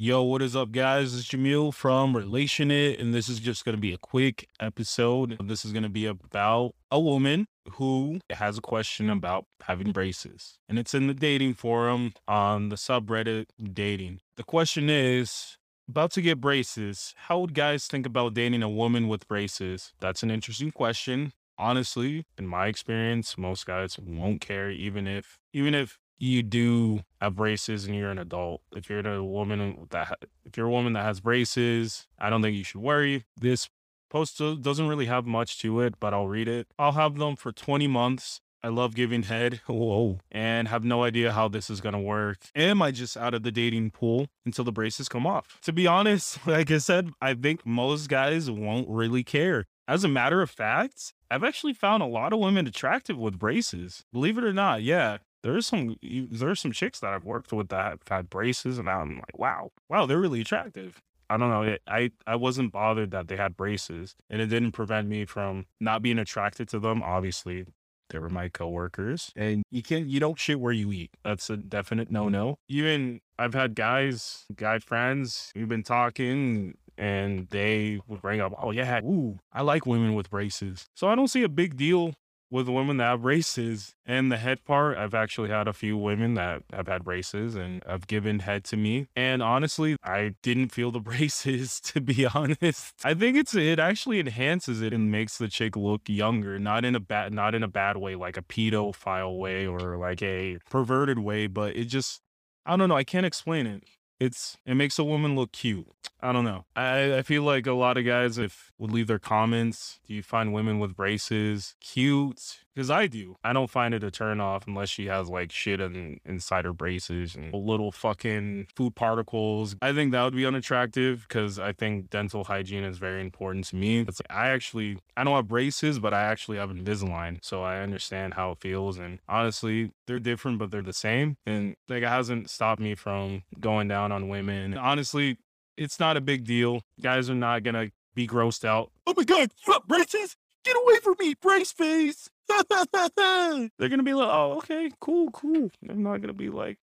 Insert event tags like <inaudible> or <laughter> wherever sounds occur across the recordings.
Yo, what is up, guys? It's Jameel from Relation It, and this is just going to be a quick episode. This is going to be about a woman who has a question about having braces, and it's in the dating forum on the subreddit dating. The question is about to get braces. How would guys think about dating a woman with braces? That's an interesting question. Honestly, in my experience, most guys won't care even if even if you do have braces and you're an adult. If you're a woman that if you're a woman that has braces, I don't think you should worry. This post doesn't really have much to it, but I'll read it. I'll have them for 20 months. I love giving head. <laughs> Whoa. And have no idea how this is going to work. Am I just out of the dating pool until the braces come off? To be honest, <laughs> like I said, I think most guys won't really care. As a matter of fact, I've actually found a lot of women attractive with braces. Believe it or not, yeah there's some there's some chicks that I've worked with that have had braces, and I'm like, wow, wow, they're really attractive. I don't know. It, I I wasn't bothered that they had braces, and it didn't prevent me from not being attracted to them. Obviously, they were my coworkers, and you can't you don't shit where you eat. That's a definite no no. Mm-hmm. Even I've had guys, guy friends, we've been talking, and they would bring up, oh yeah, ooh, I like women with braces. So I don't see a big deal with women that have braces and the head part i've actually had a few women that have had braces and have given head to me and honestly i didn't feel the <laughs> braces to be honest i think it's it actually enhances it and makes the chick look younger not in a bad not in a bad way like a pedophile way or like a perverted way but it just i don't know i can't explain it it's it makes a woman look cute. I don't know. I, I feel like a lot of guys if would leave their comments. Do you find women with braces cute? Because I do. I don't find it a turn off unless she has like shit in, inside her braces and little fucking food particles. I think that would be unattractive because I think dental hygiene is very important to me. It's like, I actually, I don't have braces, but I actually have Invisalign. So I understand how it feels. And honestly, they're different, but they're the same. And like it hasn't stopped me from going down on women. Honestly, it's not a big deal. Guys are not to be grossed out. Oh my God, have braces? Get away from me, brace face. <laughs> They're gonna be like, oh, okay, cool, cool. They're not gonna be like,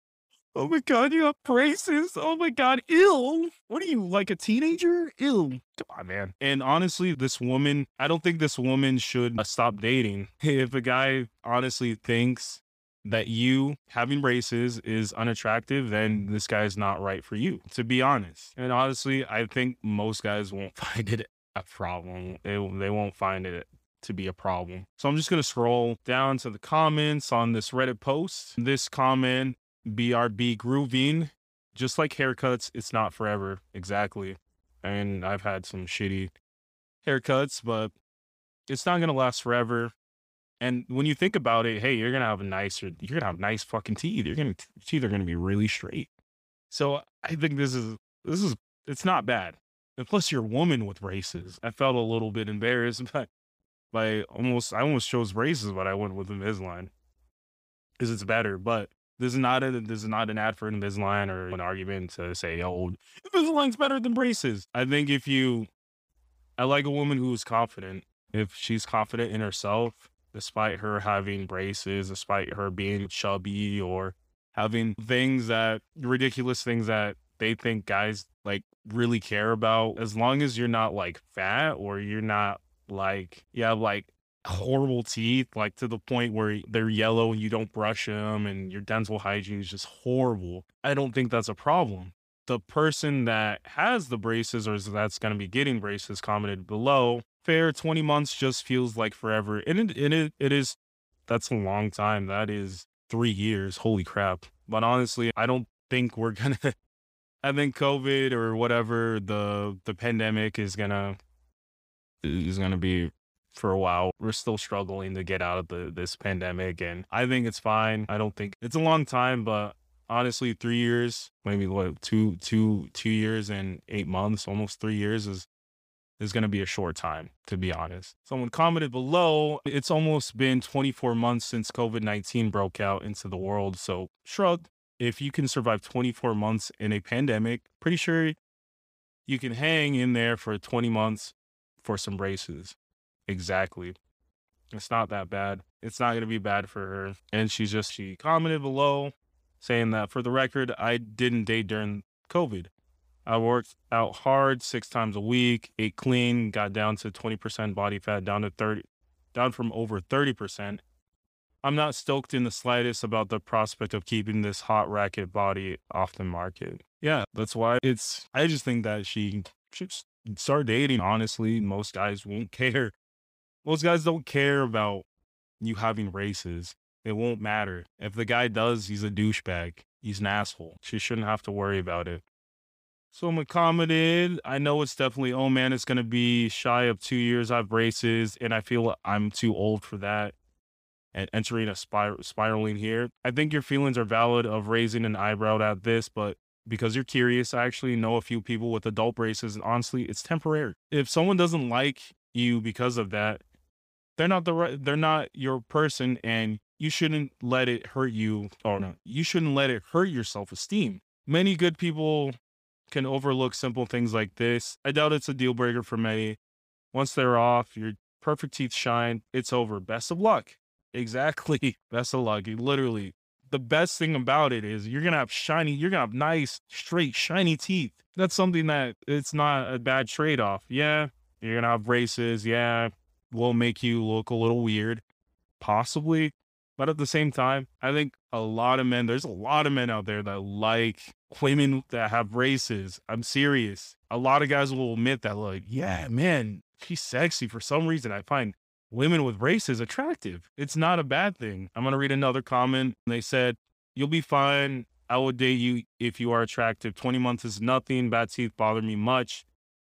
oh my god, you have braces. Oh my god, ill. What are you, like a teenager? Ill. Come on, man. And honestly, this woman, I don't think this woman should uh, stop dating. <laughs> If a guy honestly thinks that you having braces is unattractive, then this guy is not right for you, to be honest. And honestly, I think most guys won't <laughs> find it a problem. They, they won't find it to be a problem. So I'm just going to scroll down to the comments on this Reddit post. This comment, BRB Grooving, just like haircuts, it's not forever. Exactly. And I've had some shitty haircuts, but it's not going to last forever. And when you think about it, hey, you're to have a nicer, you're to have nice fucking teeth. You're to, teeth are to be really straight. So I think this is, this is, it's not bad. And plus, you're a woman with braces. I felt a little bit embarrassed, <laughs> but like almost I almost chose braces, but I went with Invisalign because it's better. But this is not a this is not an ad for Invisalign or an argument to say, oh, Invisalign's better than braces. I think if you, I like a woman who is confident. If she's confident in herself, despite her having braces, despite her being chubby or having things that ridiculous things that they think guys like really care about, as long as you're not like fat or you're not like you have like horrible teeth, like to the point where they're yellow and you don't brush them and your dental hygiene is just horrible. I don't think that's a problem. The person that has the braces or that's going to be getting braces commented below, fair 20 months just feels like forever. And it, it, it is, that's a long time. That is three years. Holy crap. But honestly, I don't think we're <laughs> going to, I think COVID or whatever the, the pandemic is going to is going to be for a while. We're still struggling to get out of the this pandemic and I think it's fine. I don't think it's a long time, but honestly 3 years, maybe what two two two years and 8 months, almost 3 years is is going to be a short time, to be honest. Someone commented below, it's almost been 24 months since COVID 19 broke out into the world. So, shrug. If you can survive 24 months in a pandemic, pretty sure you can hang in there for 20 months for some braces. Exactly. It's not that bad. It's not going to be bad for her. And she just, she commented below saying that for the record, I didn't date during COVID. I worked out hard six times a week, ate clean, got down to 20% body fat, down to 30, down from over 30%. I'm not stoked in the slightest about the prospect of keeping this hot racket body off the market. Yeah, that's why it's, I just think that she should start dating. Honestly, most guys won't care. Most guys don't care about you having races. It won't matter. If the guy does, he's a douchebag. He's an asshole. She shouldn't have to worry about it. So I'm accommodated. I know it's definitely, oh man, it's going to be shy of two years. I have braces, and I feel I'm too old for that and entering a spir- spiraling here. I think your feelings are valid of raising an eyebrow at this, but because you're curious, I actually know a few people with adult braces, and honestly, it's temporary. If someone doesn't like you because of that, they're not the right, they're not your person, and you shouldn't let it hurt you. Or no, you shouldn't let it hurt your self esteem. Many good people can overlook simple things like this. I doubt it's a deal breaker for many. Once they're off, your perfect teeth shine. It's over. Best of luck. <laughs> Exactly. Best of luck. Literally, the best thing about it is you're gonna have shiny, you're gonna have nice, straight, shiny teeth. That's something that it's not a bad trade off. Yeah, you're gonna have braces. Yeah, will make you look a little weird, possibly. But at the same time, I think a lot of men, there's a lot of men out there that like women that have races. I'm serious. A lot of guys will admit that, like, yeah, man, she's sexy. For some reason, I find women with races attractive. It's not a bad thing. I'm going to read another comment. They said, You'll be fine. I will date you if you are attractive. 20 months is nothing. Bad teeth bother me much.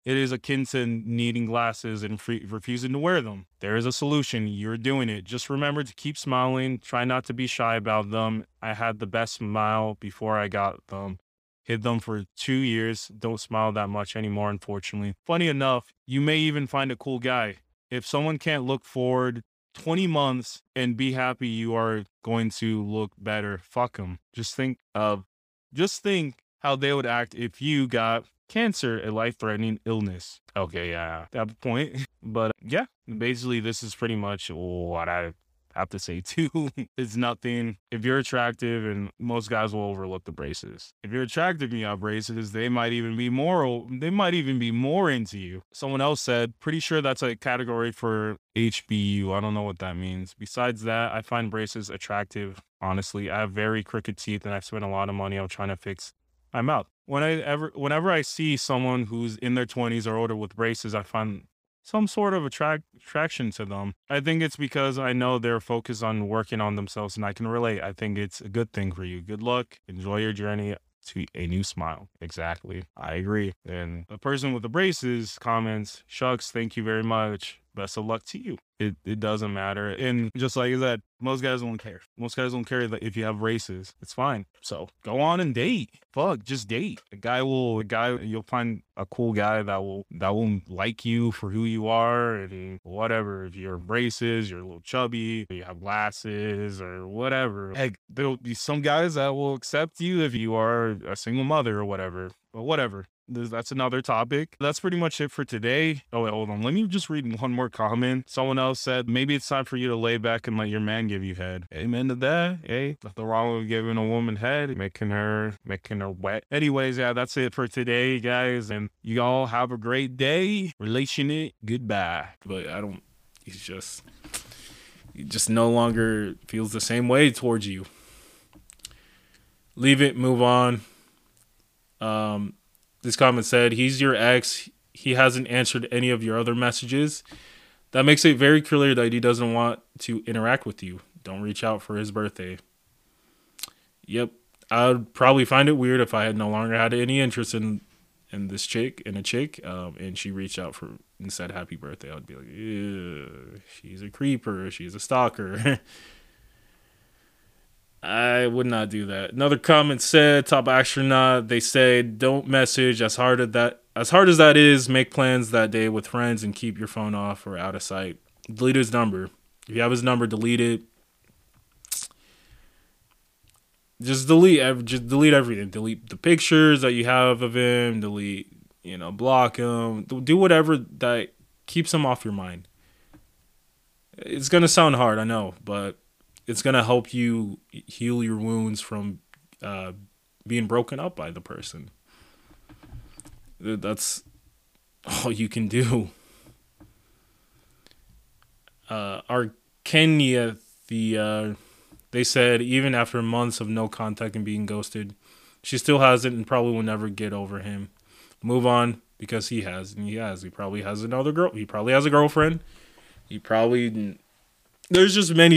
It is akin to needing glasses and free, refusing to wear them. There is a solution. You're doing it. Just remember to keep smiling. Try not to be shy about them. I had the best smile before I got them. Hid them for two years. Don't smile that much anymore, unfortunately. Funny enough, you may even find a cool guy if someone can't look forward 20 months and be happy you are going to look better, fuck them. Just think of, just think how they would act if you got cancer, a life threatening illness. Okay, yeah, that point. <laughs> But uh, yeah, basically, this is pretty much what I have to say <laughs> too. it's nothing. If you're attractive, and most guys will overlook the braces. If you're attractive and you have braces, they might even be more. They might even be more into you. Someone else said, pretty sure that's a category for HBU. I don't know what that means. Besides that, I find braces attractive. Honestly, I have very crooked teeth, and I've spent a lot of money on trying to fix my mouth. When I ever, whenever I see someone who's in their 20s or older with braces, I find some sort of attract attraction to them. I think it's because I know they're focused on working on themselves and I can relate. I think it's a good thing for you. Good luck. Enjoy your journey to a new smile. Exactly. I agree. And the person with the braces comments, Shucks, thank you very much best of luck to you. It it doesn't matter. And just like I said, most guys don't care. Most guys don't care that if you have races. It's fine. So go on and date. Fuck, just date. A guy will a guy you'll find a cool guy that will that will like you for who you are and whatever. If you're races, you're a little chubby, you have glasses or whatever. Heck, there'll be some guys that will accept you if you are a single mother or whatever. But whatever that's another topic. That's pretty much it for today. Oh, wait, hold on. Let me just read one more comment. Someone else said, maybe it's time for you to lay back and let your man give you head. Amen to that. Hey, nothing wrong with giving a woman head, making her, making her wet. Anyways, yeah, that's it for today, guys. And you all have a great day. Relation it. Goodbye. But I don't, he's just, he just no longer feels the same way towards you. Leave it, move on. Um, this comment said, He's your ex. He hasn't answered any of your other messages. That makes it very clear that he doesn't want to interact with you. Don't reach out for his birthday. Yep. I'd probably find it weird if I had no longer had any interest in in this chick in a chick, um, and she reached out for and said happy birthday. I'd be like, she's a creeper, she's a stalker. <laughs> I would not do that. Another comment said, "Top astronaut." They say, "Don't message as hard as that as hard as that is. Make plans that day with friends and keep your phone off or out of sight. Delete his number. If you have his number, delete it. Just delete. Just delete everything. Delete the pictures that you have of him. Delete. You know, block him. Do whatever that keeps him off your mind. It's gonna sound hard, I know, but it's gonna help you heal your wounds from uh, being broken up by the person. That's all you can do. Uh, our Kenya, the uh, they said even after months of no contact and being ghosted, she still hasn't and probably will never get over him. Move on because he has and he has. He probably has another girl. He probably has a girlfriend. He probably there's just many